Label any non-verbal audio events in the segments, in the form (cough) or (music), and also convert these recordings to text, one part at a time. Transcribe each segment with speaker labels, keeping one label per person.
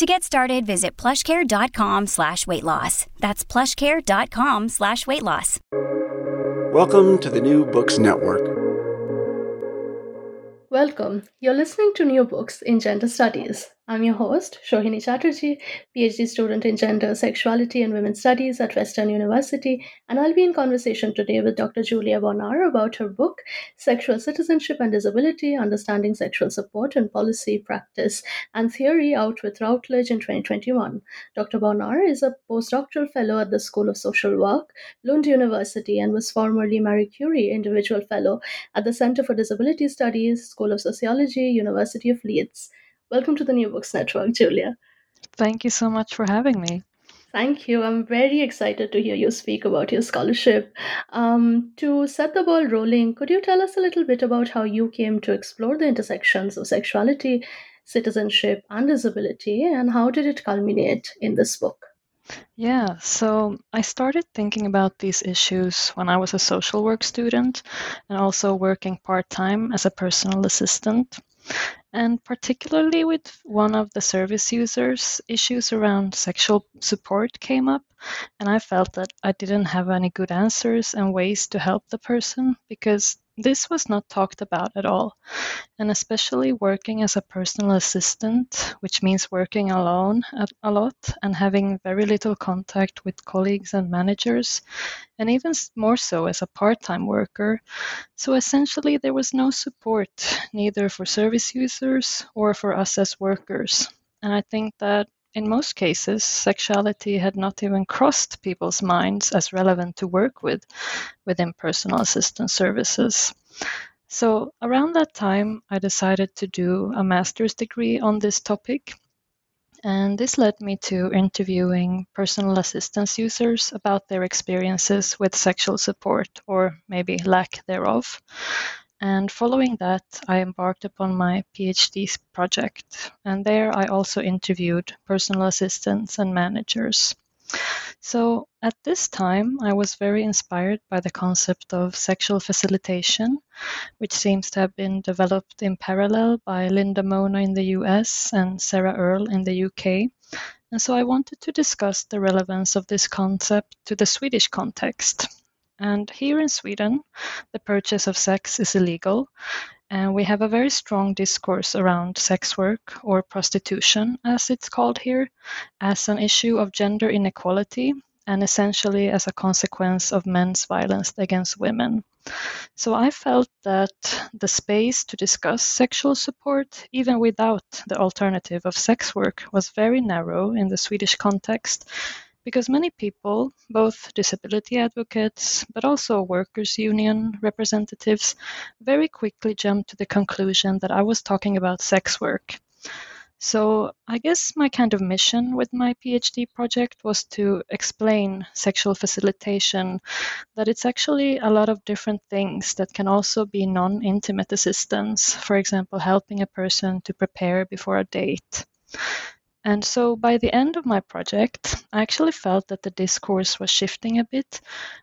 Speaker 1: To get started, visit plushcare.com slash weight loss. That's plushcare.com slash weight loss.
Speaker 2: Welcome to the New Books Network.
Speaker 3: Welcome. You're listening to New Books in Gender Studies. I'm your host, Shohini Chatterjee, PhD student in Gender, Sexuality, and Women's Studies at Western University, and I'll be in conversation today with Dr. Julia Bahner about her book, Sexual Citizenship and Disability Understanding Sexual Support and Policy, Practice, and Theory, out with Routledge in 2021. Dr. Bahner is a postdoctoral fellow at the School of Social Work, Lund University, and was formerly Marie Curie Individual Fellow at the Center for Disability Studies, School of Sociology, University of Leeds. Welcome to the New Books Network, Julia.
Speaker 4: Thank you so much for having me.
Speaker 3: Thank you. I'm very excited to hear you speak about your scholarship. Um, to set the ball rolling, could you tell us a little bit about how you came to explore the intersections of sexuality, citizenship, and disability, and how did it culminate in this book?
Speaker 4: Yeah, so I started thinking about these issues when I was a social work student and also working part time as a personal assistant. And particularly with one of the service users, issues around sexual support came up, and I felt that I didn't have any good answers and ways to help the person because this was not talked about at all, and especially working as a personal assistant, which means working alone a lot and having very little contact with colleagues and managers, and even more so as a part time worker. So essentially, there was no support, neither for service users or for us as workers. And I think that in most cases, sexuality had not even crossed people's minds as relevant to work with within personal assistance services. So, around that time, I decided to do a master's degree on this topic. And this led me to interviewing personal assistance users about their experiences with sexual support, or maybe lack thereof. And following that, I embarked upon my PhD project. And there I also interviewed personal assistants and managers. So at this time, I was very inspired by the concept of sexual facilitation, which seems to have been developed in parallel by Linda Mona in the US and Sarah Earle in the UK. And so I wanted to discuss the relevance of this concept to the Swedish context. And here in Sweden, the purchase of sex is illegal. And we have a very strong discourse around sex work or prostitution, as it's called here, as an issue of gender inequality and essentially as a consequence of men's violence against women. So I felt that the space to discuss sexual support, even without the alternative of sex work, was very narrow in the Swedish context because many people, both disability advocates but also workers' union representatives, very quickly jumped to the conclusion that I was talking about sex work. So, I guess my kind of mission with my PhD project was to explain sexual facilitation, that it's actually a lot of different things that can also be non intimate assistance, for example, helping a person to prepare before a date. And so by the end of my project, I actually felt that the discourse was shifting a bit,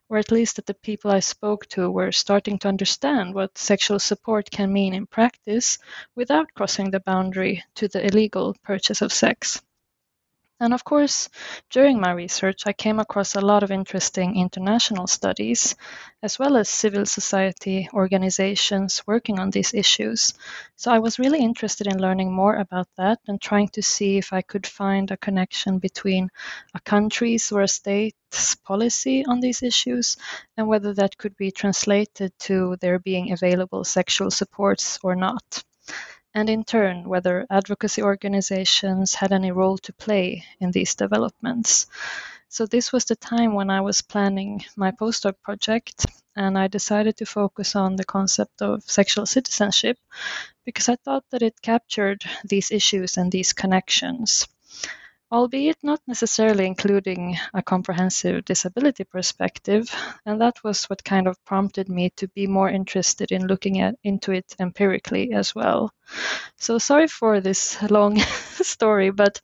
Speaker 4: or at least that the people I spoke to were starting to understand what sexual support can mean in practice without crossing the boundary to the illegal purchase of sex. And of course, during my research, I came across a lot of interesting international studies, as well as civil society organizations working on these issues. So I was really interested in learning more about that and trying to see if I could find a connection between a country's or a state's policy on these issues and whether that could be translated to there being available sexual supports or not and in turn whether advocacy organizations had any role to play in these developments. So, this was the time when I was planning my postdoc project, and I decided to focus on the concept of sexual citizenship because I thought that it captured these issues and these connections albeit not necessarily including a comprehensive disability perspective. And that was what kind of prompted me to be more interested in looking at, into it empirically as well. So sorry for this long (laughs) story, but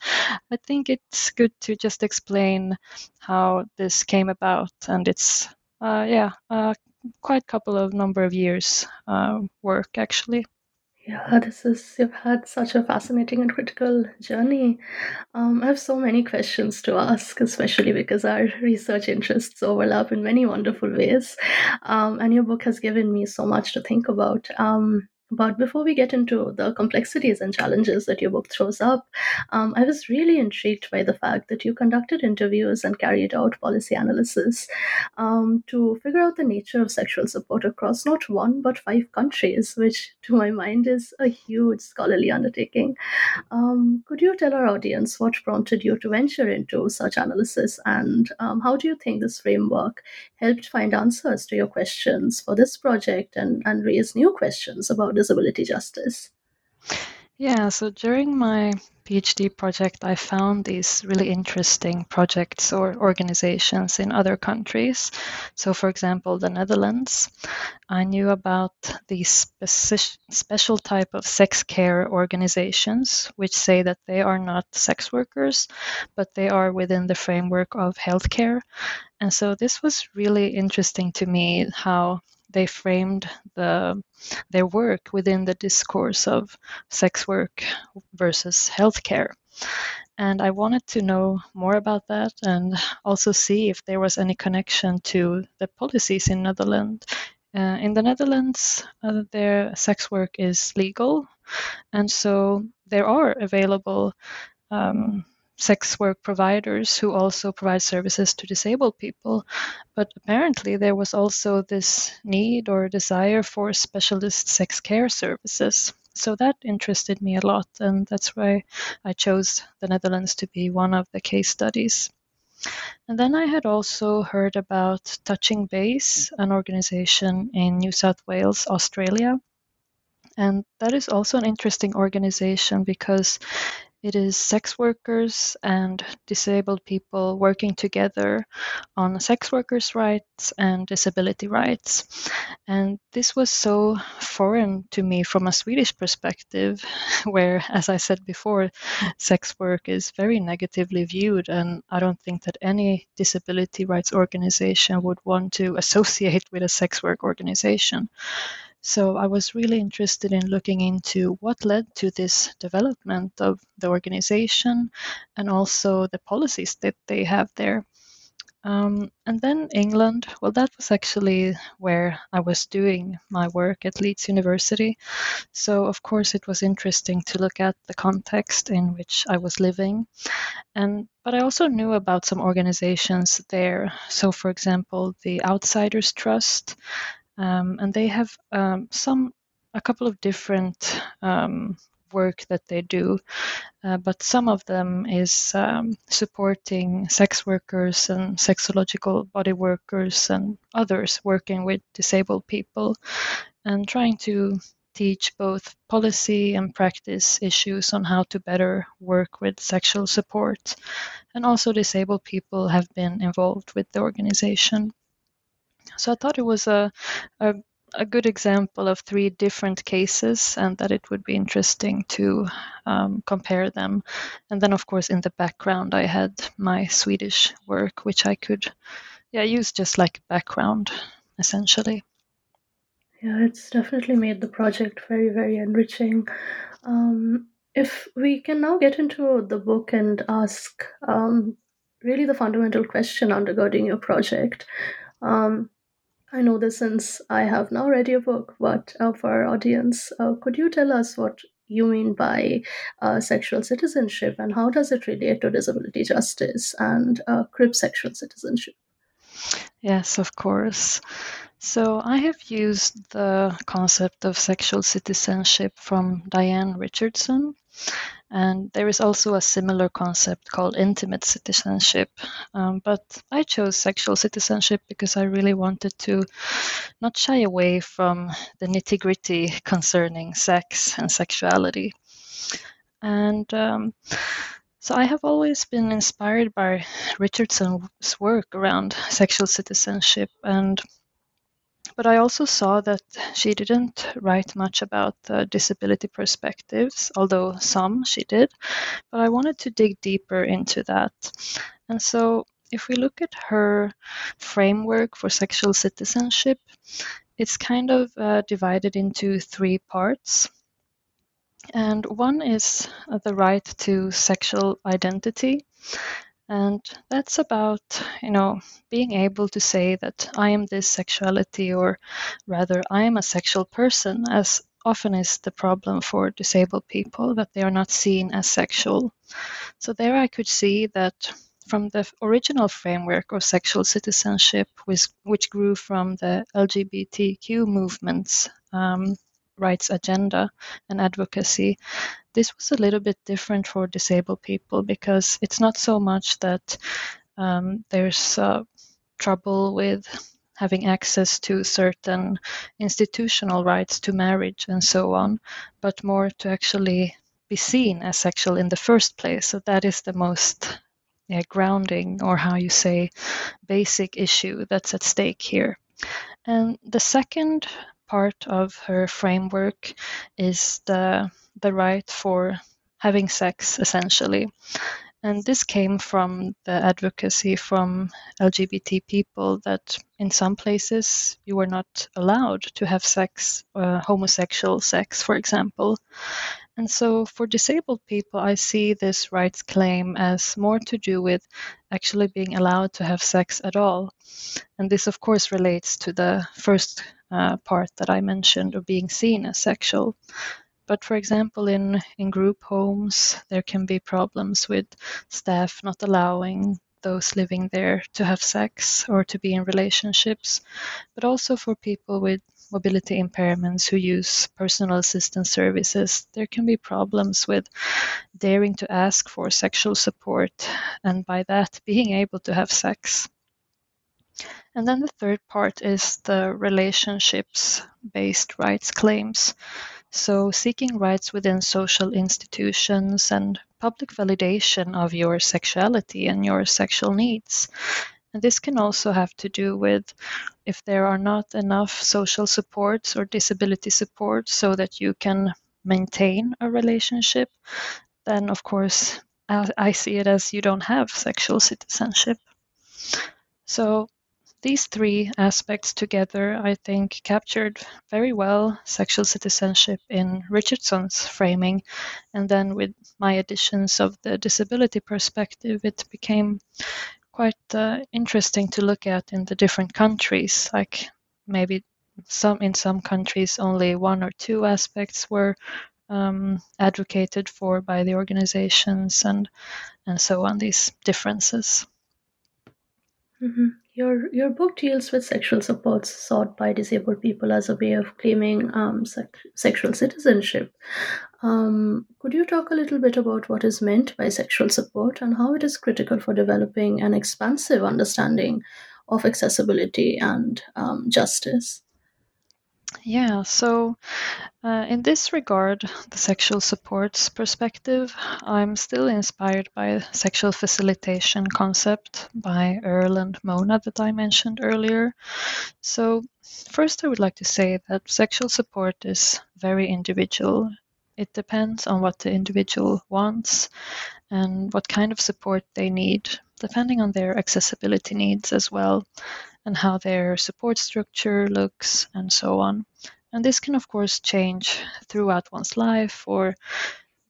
Speaker 4: I think it's good to just explain how this came about. And it's, uh, yeah, uh, quite a couple of number of years uh, work actually.
Speaker 3: Yeah, this is, you've had such a fascinating and critical journey. Um, I have so many questions to ask, especially because our research interests overlap in many wonderful ways. Um, and your book has given me so much to think about. Um, but before we get into the complexities and challenges that your book throws up, um, I was really intrigued by the fact that you conducted interviews and carried out policy analysis um, to figure out the nature of sexual support across not one but five countries, which to my mind is a huge scholarly undertaking. Um, could you tell our audience what prompted you to venture into such analysis and um, how do you think this framework helped find answers to your questions for this project and, and raise new questions about disability justice?
Speaker 4: Yeah, so during my PhD project, I found these really interesting projects or organizations in other countries. So, for example, the Netherlands. I knew about these speci- special type of sex care organizations, which say that they are not sex workers, but they are within the framework of healthcare. And so, this was really interesting to me how they framed the their work within the discourse of sex work versus healthcare. And I wanted to know more about that and also see if there was any connection to the policies in Netherlands. Uh, in the Netherlands, uh, their sex work is legal, and so there are available um, sex work providers who also provide services to disabled people. But apparently, there was also this need or desire for specialist sex care services. So that interested me a lot, and that's why I chose the Netherlands to be one of the case studies. And then I had also heard about Touching Base, an organization in New South Wales, Australia. And that is also an interesting organization because it is sex workers and disabled people working together on sex workers' rights and disability rights. And this was so foreign to me from a Swedish perspective, (laughs) where, as I said before, sex work is very negatively viewed. And I don't think that any disability rights organization would want to associate with a sex work organization. So I was really interested in looking into what led to this development of the organization and also the policies that they have there. Um, and then England, well, that was actually where I was doing my work at Leeds University. So, of course, it was interesting to look at the context in which I was living. And but I also knew about some organizations there. So, for example, the Outsiders Trust um, and they have um, some a couple of different um, work that they do, uh, but some of them is um, supporting sex workers and sexological body workers and others working with disabled people, and trying to teach both policy and practice issues on how to better work with sexual support. And also, disabled people have been involved with the organization. So I thought it was a, a, a good example of three different cases and that it would be interesting to um, compare them. And then, of course, in the background, I had my Swedish work, which I could yeah, use just like background, essentially.
Speaker 3: Yeah, it's definitely made the project very, very enriching. Um, if we can now get into the book and ask um, really the fundamental question undergirding your project. Um, I know this since I have now read your book, but uh, for our audience, uh, could you tell us what you mean by uh, sexual citizenship and how does it relate to disability justice and uh, crip sexual citizenship?
Speaker 4: Yes, of course. So I have used the concept of sexual citizenship from Diane Richardson. And there is also a similar concept called intimate citizenship. Um, but I chose sexual citizenship because I really wanted to not shy away from the nitty gritty concerning sex and sexuality. And um, so I have always been inspired by Richardson's work around sexual citizenship and but I also saw that she didn't write much about disability perspectives, although some she did. But I wanted to dig deeper into that. And so, if we look at her framework for sexual citizenship, it's kind of uh, divided into three parts. And one is the right to sexual identity, and that's about, you know, being able to say that I am this sexuality, or rather, I am a sexual person, as often is the problem for disabled people, that they are not seen as sexual. So there I could see that from the original framework of sexual citizenship, which, which grew from the LGBTQ movements um, rights agenda and advocacy, this was a little bit different for disabled people because it's not so much that um, there's uh, trouble with having access to certain institutional rights to marriage and so on, but more to actually be seen as sexual in the first place. So that is the most yeah, grounding, or how you say, basic issue that's at stake here. And the second part of her framework is the the right for having sex essentially and this came from the advocacy from LGBT people that in some places you were not allowed to have sex, uh, homosexual sex, for example. And so for disabled people, I see this rights claim as more to do with actually being allowed to have sex at all. And this, of course, relates to the first uh, part that I mentioned of being seen as sexual. But for example, in, in group homes, there can be problems with staff not allowing those living there to have sex or to be in relationships, but also for people with mobility impairments who use personal assistance services, there can be problems with daring to ask for sexual support and by that being able to have sex. And then the third part is the relationships based rights claims. So, seeking rights within social institutions and public validation of your sexuality and your sexual needs. And this can also have to do with if there are not enough social supports or disability support so that you can maintain a relationship, then of course I see it as you don't have sexual citizenship. So these three aspects together, I think, captured very well sexual citizenship in Richardson's framing. And then with my additions of the disability perspective, it became quite uh, interesting to look at in the different countries. Like maybe some in some countries, only one or two aspects were um, advocated for by the organizations, and and so on. These differences.
Speaker 3: Mm-hmm. Your your book deals with sexual supports sought by disabled people as a way of claiming um, sexual citizenship. Um, could you talk a little bit about what is meant by sexual support and how it is critical for developing an expansive understanding of accessibility and um, justice?
Speaker 4: Yeah, so uh, in this regard, the sexual supports perspective, I'm still inspired by sexual facilitation concept by Earle and Mona that I mentioned earlier. So first, I would like to say that sexual support is very individual. It depends on what the individual wants and what kind of support they need, depending on their accessibility needs as well and how their support structure looks, and so on. And this can, of course, change throughout one's life or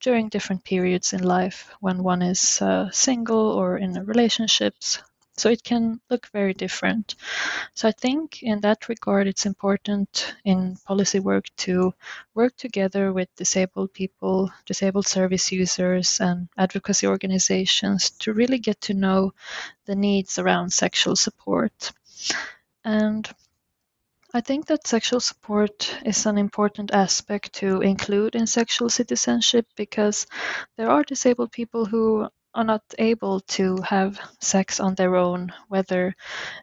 Speaker 4: during different periods in life when one is uh, single or in relationships. So it can look very different. So I think in that regard, it's important in policy work to work together with disabled people, disabled service users, and advocacy organizations to really get to know the needs around sexual support. And I think that sexual support is an important aspect to include in sexual citizenship because there are disabled people who are not able to have sex on their own, whether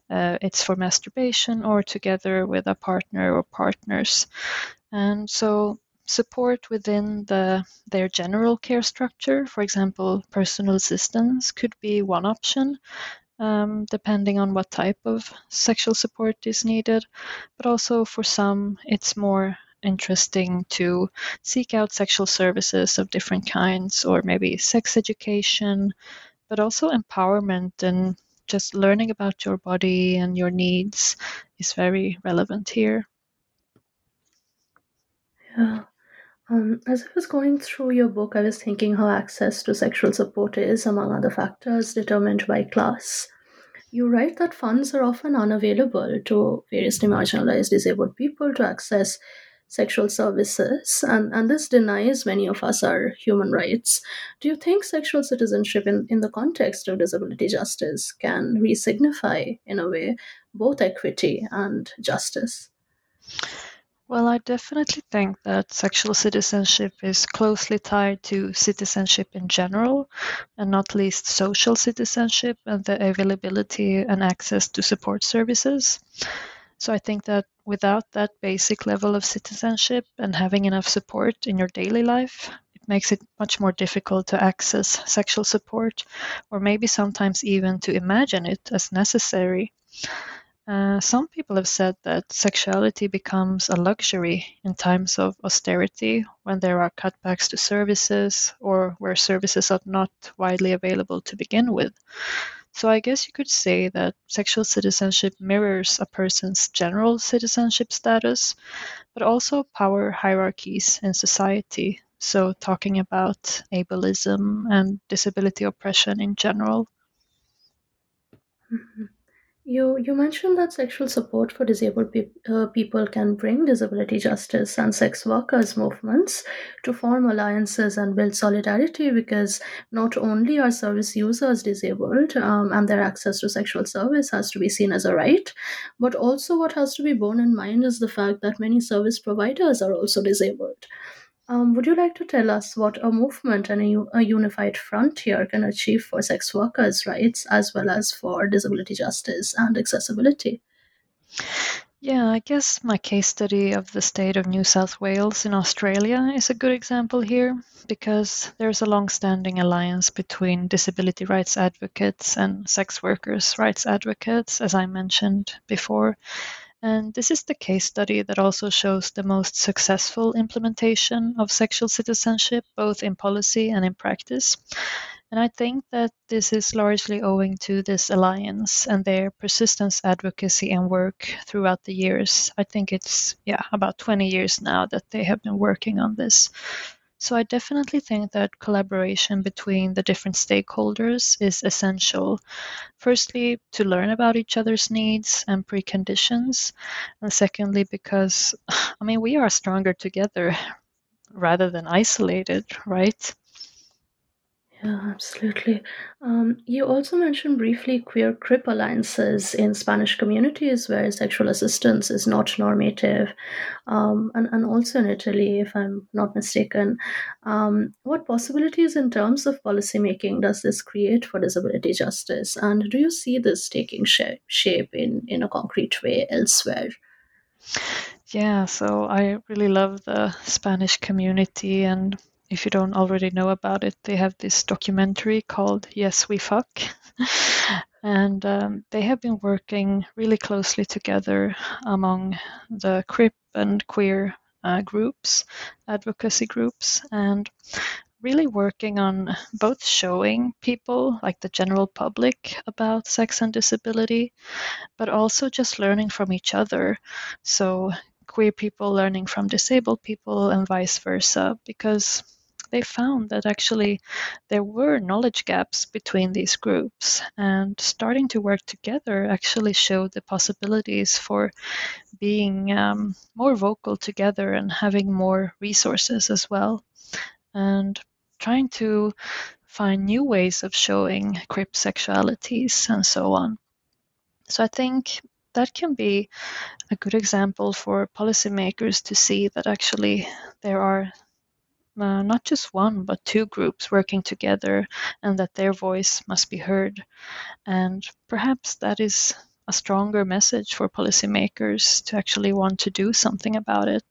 Speaker 4: uh, it's for masturbation or together with a partner or partners. And so support within the their general care structure, for example, personal assistance could be one option, um, depending on what type of sexual support is needed. But also for some, it's more interesting to seek out sexual services of different kinds, or maybe sex education, but also empowerment and just learning about your body and your needs is very relevant here.
Speaker 3: Yeah. Um, as I was going through your book, I was thinking how access to sexual support is, among other factors, determined by class. You write that funds are often unavailable to variously marginalized disabled people to access sexual services, and, and this denies many of us our human rights. Do you think sexual citizenship in, in the context of disability justice can re-signify, in a way, both equity and justice?
Speaker 4: Well, I definitely think that sexual citizenship is closely tied to citizenship in general, and not least social citizenship and the availability and access to support services. So I think that without that basic level of citizenship and having enough support in your daily life, it makes it much more difficult to access sexual support, or maybe sometimes even to imagine it as necessary. Uh, some people have said that sexuality becomes a luxury in times of austerity when there are cutbacks to services or where services are not widely available to begin with. So I guess you could say that sexual citizenship mirrors a person's general citizenship status, but also power hierarchies in society. So talking about ableism and disability oppression in general.
Speaker 3: Mm-hmm. You you mentioned that sexual support for disabled pe- uh, people can bring disability justice and sex workers movements to form alliances and build solidarity because not only are service users disabled um, and their access to sexual service has to be seen as a right, but also what has to be borne in mind is the fact that many service providers are also disabled. Um, would you like to tell us what a movement and a, a unified frontier can achieve for sex workers' rights as well as for disability justice and accessibility?
Speaker 4: Yeah, I guess my case study of the state of New South Wales in Australia is a good example here because there's a long standing alliance between disability rights advocates and sex workers' rights advocates, as I mentioned before. And this is the case study that also shows the most successful implementation of sexual citizenship, both in policy and in practice. And I think that this is largely owing to this alliance and their persistence, advocacy, and work throughout the years. I think it's, yeah, about 20 years now that they have been working on this. So I definitely think that collaboration between the different stakeholders is essential. Firstly, to learn about each other's needs and preconditions. And secondly, because, (sighs) I mean, we are stronger together (laughs) rather than isolated, right?
Speaker 3: Yeah, absolutely. Um, you also mentioned briefly queer crip alliances in Spanish communities where sexual assistance is not normative, um, and, and also in Italy, if I'm not mistaken. Um, what possibilities in terms of policymaking does this create for disability justice? And do you see this taking shape, shape in, in a concrete way elsewhere?
Speaker 4: Yeah, so I really love the Spanish community. And if you don't already know about it, they have this documentary called Yes, We Fuck. (laughs) and um, they have been working really closely together among the CRIP and queer uh, groups, advocacy groups, and really working on both showing people, like the general public, about sex and disability, but also just learning from each other. So, queer people learning from disabled people and vice versa, because they found that actually there were knowledge gaps between these groups, and starting to work together actually showed the possibilities for being um, more vocal together and having more resources as well. And trying to find new ways of showing crip sexualities and so on. So I think that can be a good example for policymakers to see that actually there are uh, not just one but two groups working together and that their voice must be heard. And perhaps that is a stronger message for policymakers to actually want to do something about it.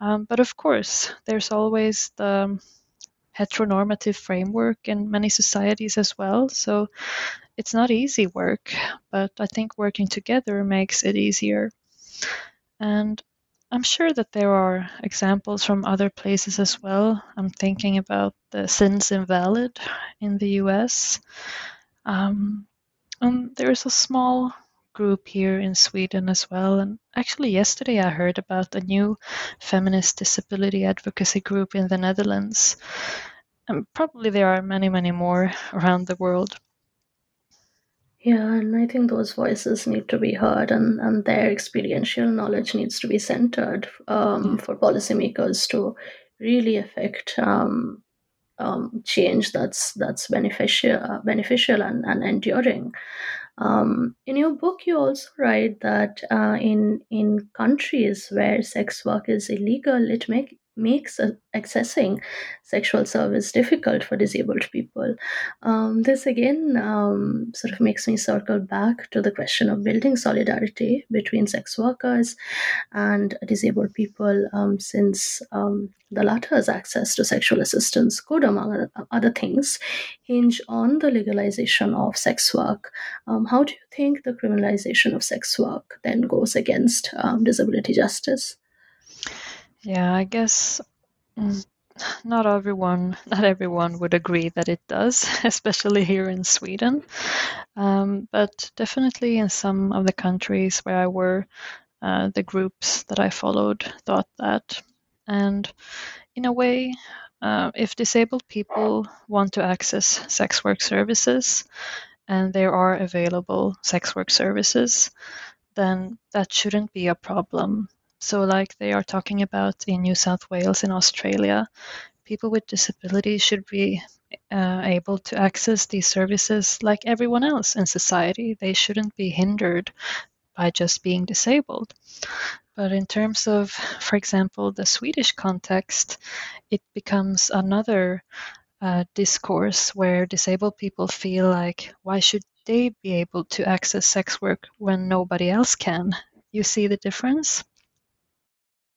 Speaker 4: Um, but of course, there's always the heteronormative framework in many societies as well. So it's not easy work, but I think working together makes it easier. And I'm sure that there are examples from other places as well. I'm thinking about the Sins Invalid in the US. Um, and there's a small group here in Sweden as well. And actually, yesterday I heard about a new feminist disability advocacy group in the Netherlands. And probably there are many, many more around the world.
Speaker 3: Yeah, and I think those voices need to be heard, and, and their experiential knowledge needs to be centered um, for policymakers to really affect um, um, change that's that's beneficial, uh, beneficial and, and enduring. Um, in your book, you also write that uh, in in countries where sex work is illegal, it make makes accessing sexual service difficult for disabled people. Um, this again um, sort of makes me circle back to the question of building solidarity between sex workers and disabled people, um, since um, the latter's access to sexual assistance could, among other things, hinge on the legalization of sex work. Um, how do you think the criminalization of sex work then goes against um, disability justice?
Speaker 4: Yeah, I guess mm, not everyone not everyone would agree that it does, (laughs) especially here in Sweden. Um, but definitely in some of the countries where I were, uh, the groups that I followed thought that. And in a way, uh, if disabled people want to access sex work services and there are available sex work services, then that shouldn't be a problem so, like they are talking about in New South Wales in Australia, people with disabilities should be uh, able to access these services like everyone else in society. They shouldn't be hindered by just being disabled. But in terms of, for example, the Swedish context, it becomes another uh, discourse where disabled people feel like, why should they be able to access sex work when nobody else can? You see the difference?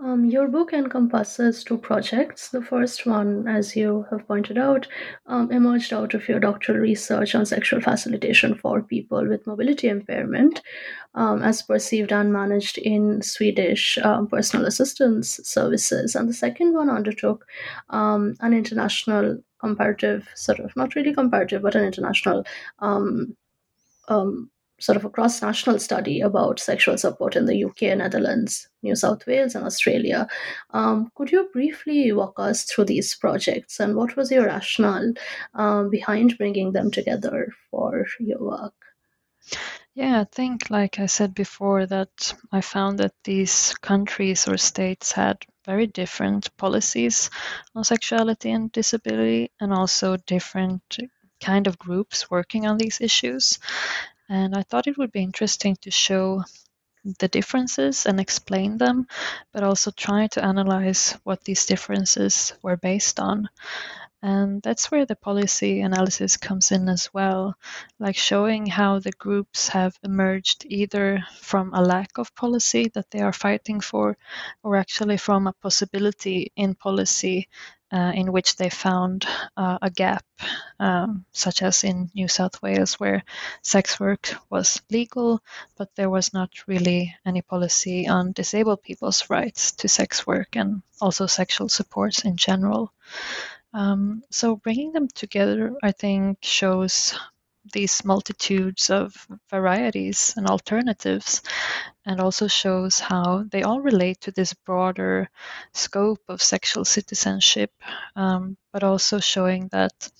Speaker 3: Um, your book encompasses two projects. The first one, as you have pointed out, um, emerged out of your doctoral research on sexual facilitation for people with mobility impairment, um, as perceived and managed in Swedish um, personal assistance services. And the second one undertook um, an international comparative, sort of not really comparative, but an international um, sort of a cross national study about sexual support in the UK, Netherlands, New South Wales, and Australia. Um, could you briefly walk us through these projects and what was your rationale um, behind bringing them together for your work?
Speaker 4: Yeah, I think, like I said before, that I found that these countries or states had very different policies on sexuality and disability, and also different kind of groups working on these issues. And I thought it would be interesting to show the differences and explain them, but also try to analyze what these differences were based on. And that's where the policy analysis comes in as well, like showing how the groups have emerged either from a lack of policy that they are fighting for, or actually from a possibility in policy uh, in which they found uh, a gap, um, such as in New South Wales, where sex work was legal, but there was not really any policy on disabled people's rights to sex work and also sexual supports in general. Um, so bringing them together, I think, shows these multitudes of varieties and alternatives, and also shows how they all relate to this broader scope of sexual citizenship, um, but also showing that,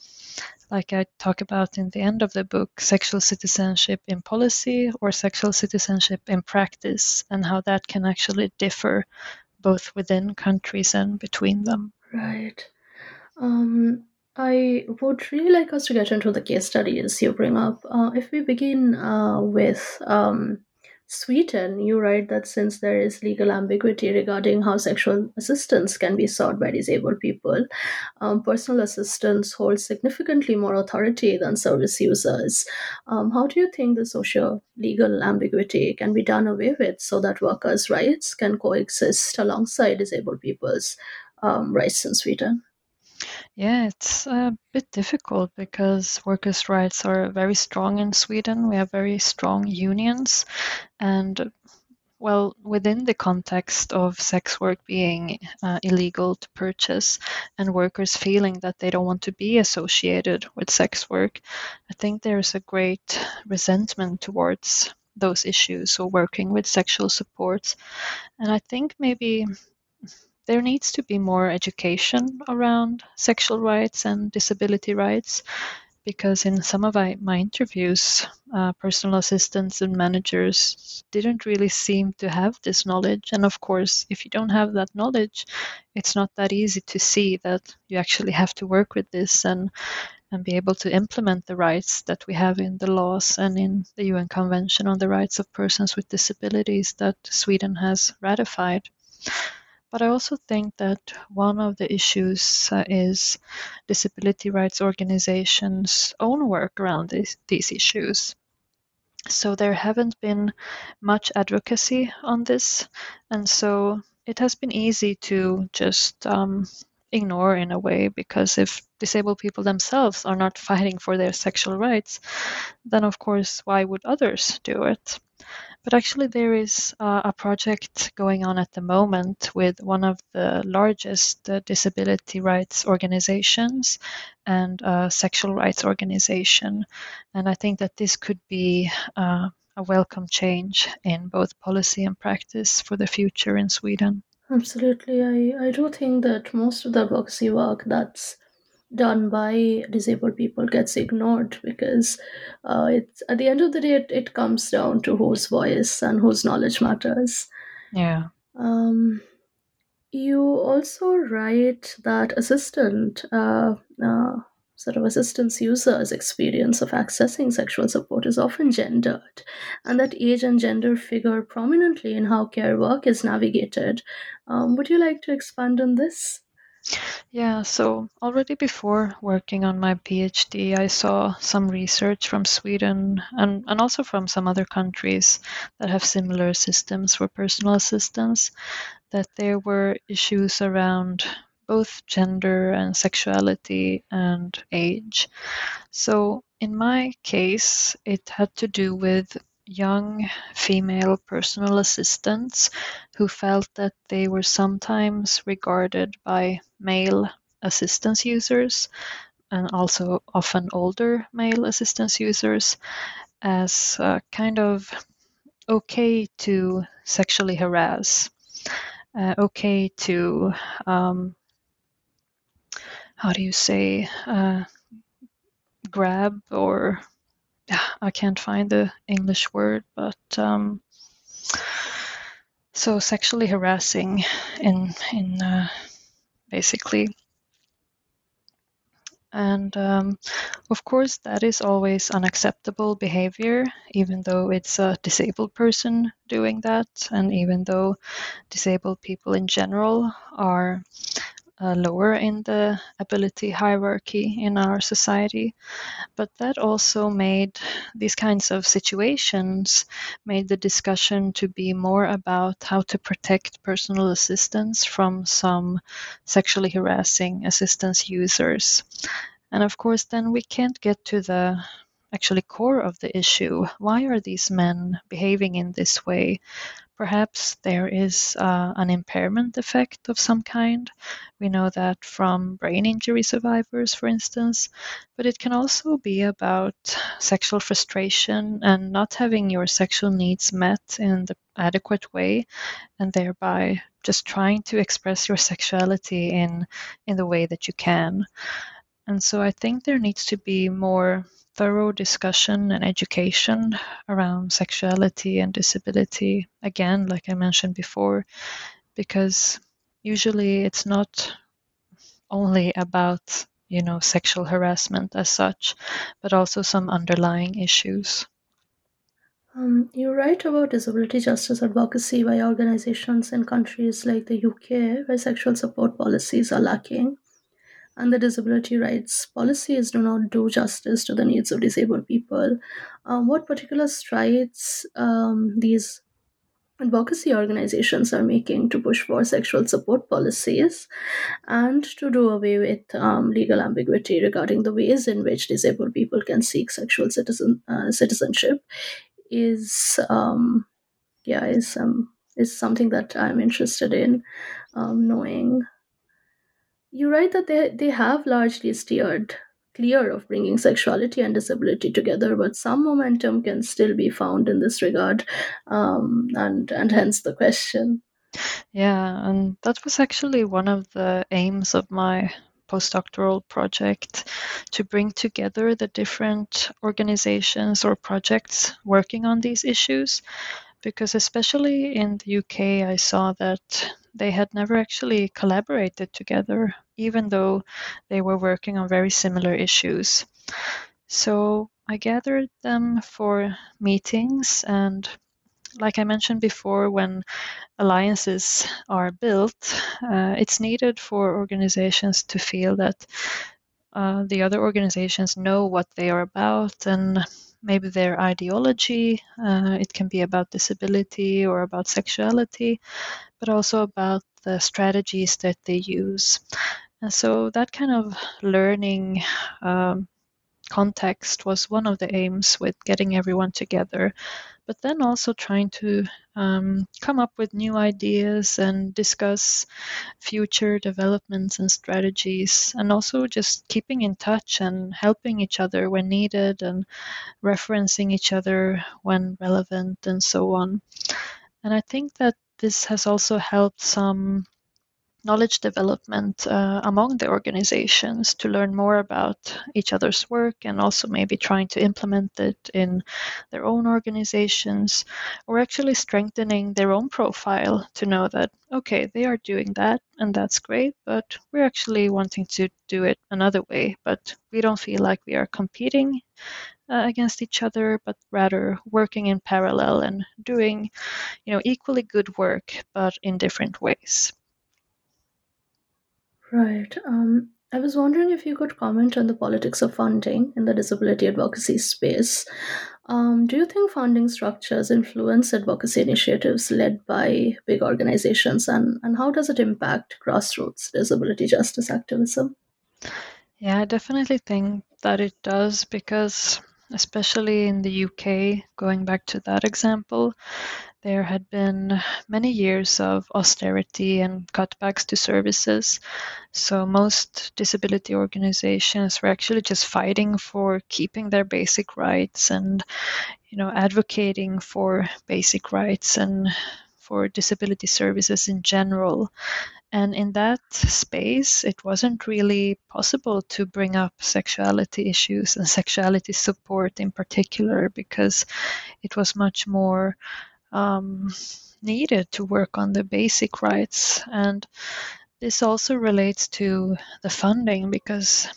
Speaker 4: like I talk about in the end of the book, sexual citizenship in policy or sexual citizenship in practice, and how that can actually differ both within countries and between them.
Speaker 3: Right. Um, I would really like us to get into the case studies you bring up. Uh, if we begin uh, with um, Sweden, you write that since there is legal ambiguity regarding how sexual assistance can be sought by disabled people, um, personal assistance holds significantly more authority than service users. Um, how do you think the social legal ambiguity can be done away with so that workers' rights can coexist alongside disabled people's um, rights in Sweden?
Speaker 4: Yeah, it's a bit difficult because workers' rights are very strong in Sweden. We have very strong unions, and well, within the context of sex work being uh, illegal to purchase and workers feeling that they don't want to be associated with sex work, I think there's a great resentment towards those issues or working with sexual support. And I think maybe there needs to be more education around sexual rights and disability rights because in some of my, interviews, uh, personal assistants and managers didn't really seem to have this knowledge. And of course, if you don't have that knowledge, it's not that easy to see that you actually have to work with this and and be able to implement the rights that we have in the laws and in the UN Convention on the Rights of Persons with Disabilities that Sweden has ratified. But I also think that one of the issues uh, is disability rights organizations' own work around these, these issues. So there haven't been much advocacy on this, and so it has been easy to just um, ignore in a way because if disabled people themselves are not fighting for their sexual rights, then of course, why would others do it? But actually, there is uh, a project going on at the moment with one of the largest uh, disability rights organizations and a sexual rights organization. And I think that this could be uh, a welcome change in both policy and practice for the future in Sweden.
Speaker 3: Absolutely. I, I do think that most of the advocacy work that's done by disabled people gets ignored because uh, it's at the end of the day it, it comes down to whose voice and whose knowledge matters.
Speaker 4: Yeah.
Speaker 3: Um, you also write that assistant uh, uh, sort of assistance users experience of accessing sexual support is often gendered and that age and gender figure prominently in how care work is navigated. Um, would you like to expand on this
Speaker 4: yeah, so already before working on my PhD, I saw some research from Sweden and, and also from some other countries that have similar systems for personal assistance, that there were issues around both gender and sexuality and age. So in my case, it had to do with young female personal assistants who felt that they were sometimes regarded by male assistance users and also often older male assistance users as uh, kind of okay to sexually harass, uh, okay to, um, how do you say, uh, grab or I can't find the English word, but um, so sexually harassing in in uh, basically. And um, of course, that is always unacceptable behavior, even though it's a disabled person doing that, and even though disabled people in general are uh, lower in the ability hierarchy in our society. But that also made these kinds of situations made the discussion to be more about how to protect personal assistance from some sexually harassing assistance users. And of course, then we can't get to the actually core of the issue. Why are these men behaving in this way? Perhaps there is uh, an impairment effect of some kind. We know that from brain injury survivors, for instance, but it can also be about sexual frustration and not having your sexual needs met in the adequate way, and thereby just trying to express your sexuality in in the way that you can. And so I think there needs to be more thorough discussion and education around sexuality and disability. Again, like I mentioned before, because usually it's not only about you know sexual harassment as such, but also some underlying issues.
Speaker 3: Um, you write about disability justice advocacy by organizations in countries like the UK, where sexual support policies are lacking and the disability rights policies do not do justice to the needs of disabled people. Um, what particular strides um, these advocacy organizations are making to push for sexual support policies and to do away with um, legal ambiguity regarding the ways in which disabled people can seek sexual citizen uh, citizenship is um, yeah is um, is something that I'm interested in um, knowing you write that they, they have largely steered clear of bringing sexuality and disability together, but some momentum can still be found in this regard, um, and and hence the question.
Speaker 4: Yeah, and that was actually one of the aims of my postdoctoral project to bring together the different organizations or projects working on these issues because especially in the UK I saw that they had never actually collaborated together, even though they were working on very similar issues. So I gathered them for meetings, and like I mentioned before, when alliances are built, uh, it's needed for organizations to feel that uh, the other organizations know what they are about and maybe their ideology. Uh, it can be about disability or about sexuality, but also about the strategies that they use. And so that kind of learning um, context was one of the aims with getting everyone together, but then also trying to um, come up with new ideas and discuss future developments and strategies, and also just keeping in touch and helping each other when needed and referencing each other when relevant and so on. And I think that this has also helped some knowledge development uh, among the organizations to learn more about each other's work and also maybe trying to implement it in their own organizations or actually strengthening their own profile to know that okay they are doing that and that's great but we're actually wanting to do it another way but we don't feel like we are competing uh, against each other, but rather working in parallel and doing, you know, equally good work, but in different ways.
Speaker 3: Right. Um, I was wondering if you could comment on the politics of funding in the disability advocacy space. Um, do you think funding structures influence advocacy initiatives led by big organizations, and, and how does it impact grassroots disability justice activism?
Speaker 4: Yeah, I definitely think that it does because especially in the UK, going back to that example, there had been many years of austerity and cutbacks to services. So most disability organizations were actually just fighting for keeping their basic rights and you know advocating for basic rights and for disability services in general. And in that space, it wasn't really possible to bring up sexuality issues and sexuality support in particular because it was much more um, needed to work on the basic rights. And this also relates to the funding because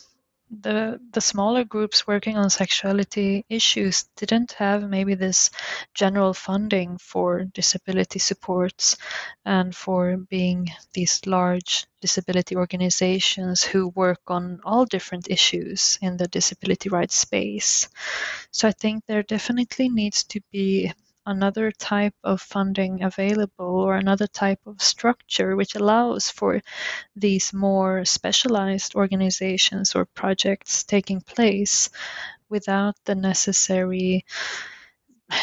Speaker 4: the the smaller groups working on sexuality issues didn't have maybe this general funding for disability supports and for being these large disability organizations who work on all different issues in the disability rights space. So I think there definitely needs to be another type of funding available or another type of structure which allows for these more specialized organizations or projects taking place without the necessary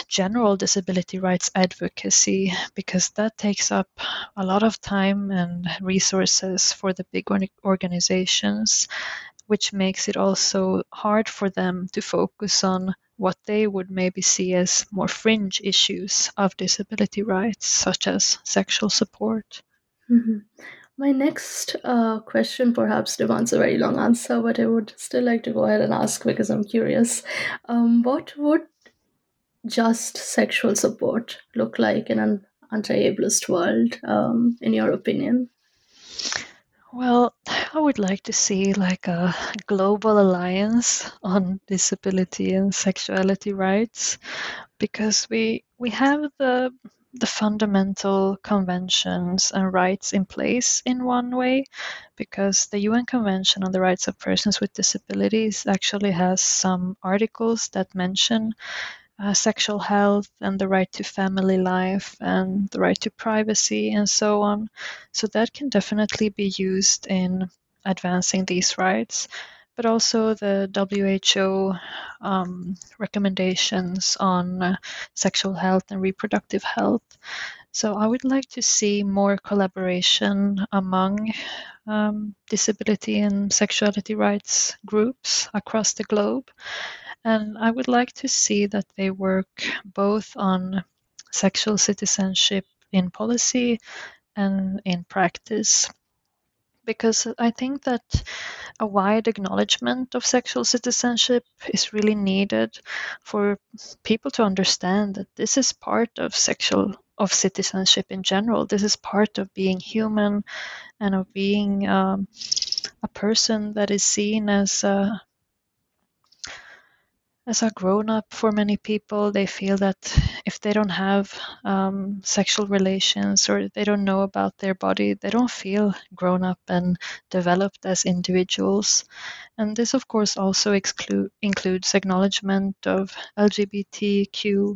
Speaker 4: general disability rights advocacy because that takes up a lot of time and resources for the big organizations which makes it also hard for them to focus on what they would maybe see as more fringe issues of disability rights, such as sexual support.
Speaker 3: Mm-hmm. My next uh, question perhaps demands a very long answer, but I would still like to go ahead and ask because I'm curious. Um, what would just sexual support look like in an anti-ableist world, um, in your opinion?
Speaker 4: Well, (sighs) I would like to see like a global alliance on disability and sexuality rights because we we have the the fundamental conventions and rights in place in one way because the UN Convention on the Rights of Persons with Disabilities actually has some articles that mention uh, sexual health and the right to family life and the right to privacy and so on. So that can definitely be used in advancing these rights. But also the WHO um, recommendations on uh, sexual health and reproductive health. So I would like to see more collaboration among um, disability and sexuality rights groups across the globe. And I would like to see that they work both on sexual citizenship in policy and in practice. Because I think that a wide acknowledgement of sexual citizenship is really needed for people to understand that this is part of sexual of citizenship in general. This is part of being human and of being um, a person that is seen as as a grown up for many people they feel that if they don't have um, sexual relations or they don't know about their body they don't feel grown up and developed as individuals. And this of course also exclude, includes acknowledgement of lgbtqia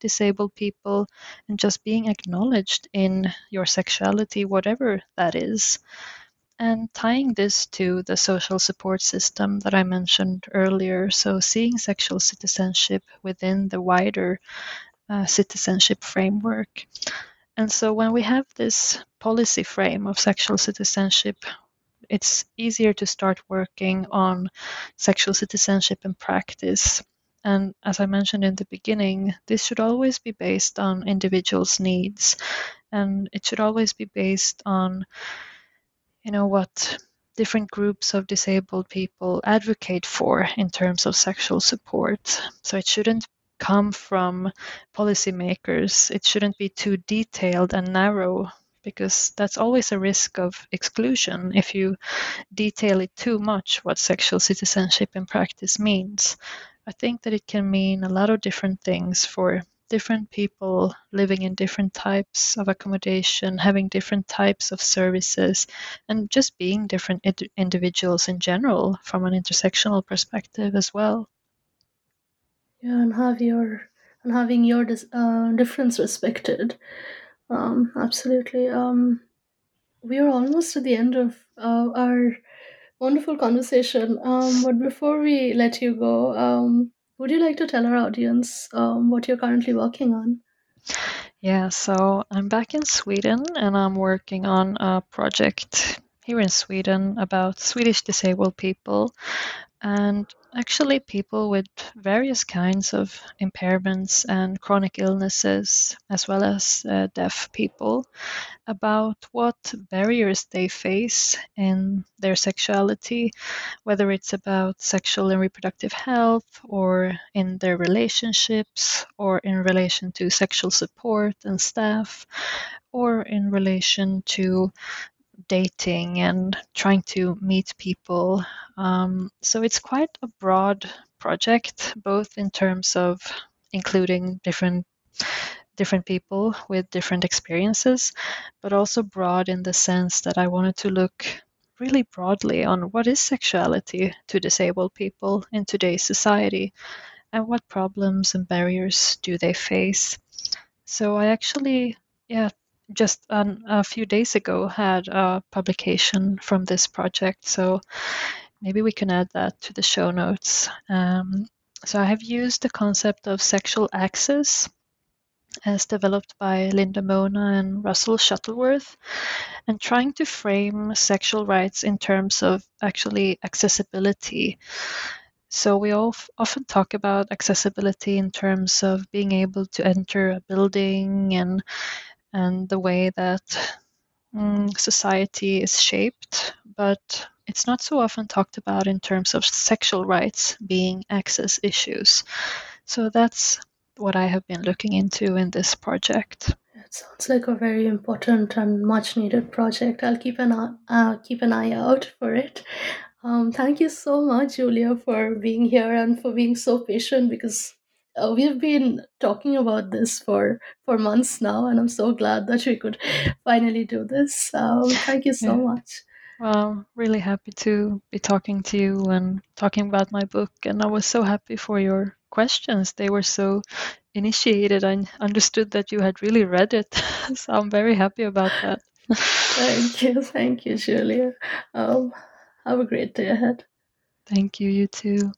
Speaker 4: disabled people and just being acknowledged in your sexuality whatever that is and tying this to the social support system that I mentioned earlier, so seeing sexual citizenship within the wider uh, citizenship framework. And so when we have this policy frame of sexual citizenship, it's easier to start working on sexual citizenship in practice. And as I mentioned in the beginning, this should always be based on individuals' needs, and it should always be based on you know what different groups of disabled people advocate for in terms of sexual support. So it shouldn't come from policymakers. It shouldn't be too detailed and narrow because that's always a risk of exclusion if you detail it too much what sexual citizenship in practice means. I think that it can mean a lot of different things for different people living in different types of accommodation, having different types of services, and just being different id- individuals in general from an intersectional perspective as well.
Speaker 3: Yeah, and have your and having your dis- uh, difference respected. Um, absolutely. Um, we are almost at the end of uh, our wonderful conversation. Um, but before we let you go, um, would you like to tell our audience um, what you're currently working on?
Speaker 4: Yeah, so I'm back in Sweden and I'm working on a project here in Sweden about Swedish disabled people And actually, people with various kinds of impairments and chronic illnesses, as well as uh, deaf people, about what barriers they face in their sexuality, whether it's about sexual and reproductive health, or in their relationships, or in relation to sexual support and staff, or in relation to dating and trying to meet people. Um, so it's quite a broad project, both in terms of including different different people with different experiences, but also broad in the sense that I wanted to look really broadly on what is sexuality to disabled people in today's society and what problems and barriers do they face. So I actually yeah just a few days ago had a publication from this project. So maybe we can add that to the show notes. Um, so I have used the concept of sexual access as developed by Linda Mona and Russell Shuttleworth, and trying to frame sexual rights in terms of actually accessibility. So we all often talk about accessibility in terms of being able to enter a building and and the way that mm, society is shaped, but it's not so often talked about in terms of sexual rights being access issues. So that's what I have been looking into in this project.
Speaker 3: It sounds like a very important and much needed project. I'll keep an eye, uh, keep an eye out for it. Um, thank you so much, Julia, for being here and for being so patient because uh, we've been talking about this for for months now, and I'm so glad that we could finally do this. Um, thank you so yeah. much.
Speaker 4: Well, really happy to be talking to you and talking about my book, and I was so happy for your questions. They were so initiated. I understood that you had really read it, (laughs) so I'm very happy about that.
Speaker 3: thank you, thank you, Julia. Um, have a great day ahead.
Speaker 4: Thank you. You too.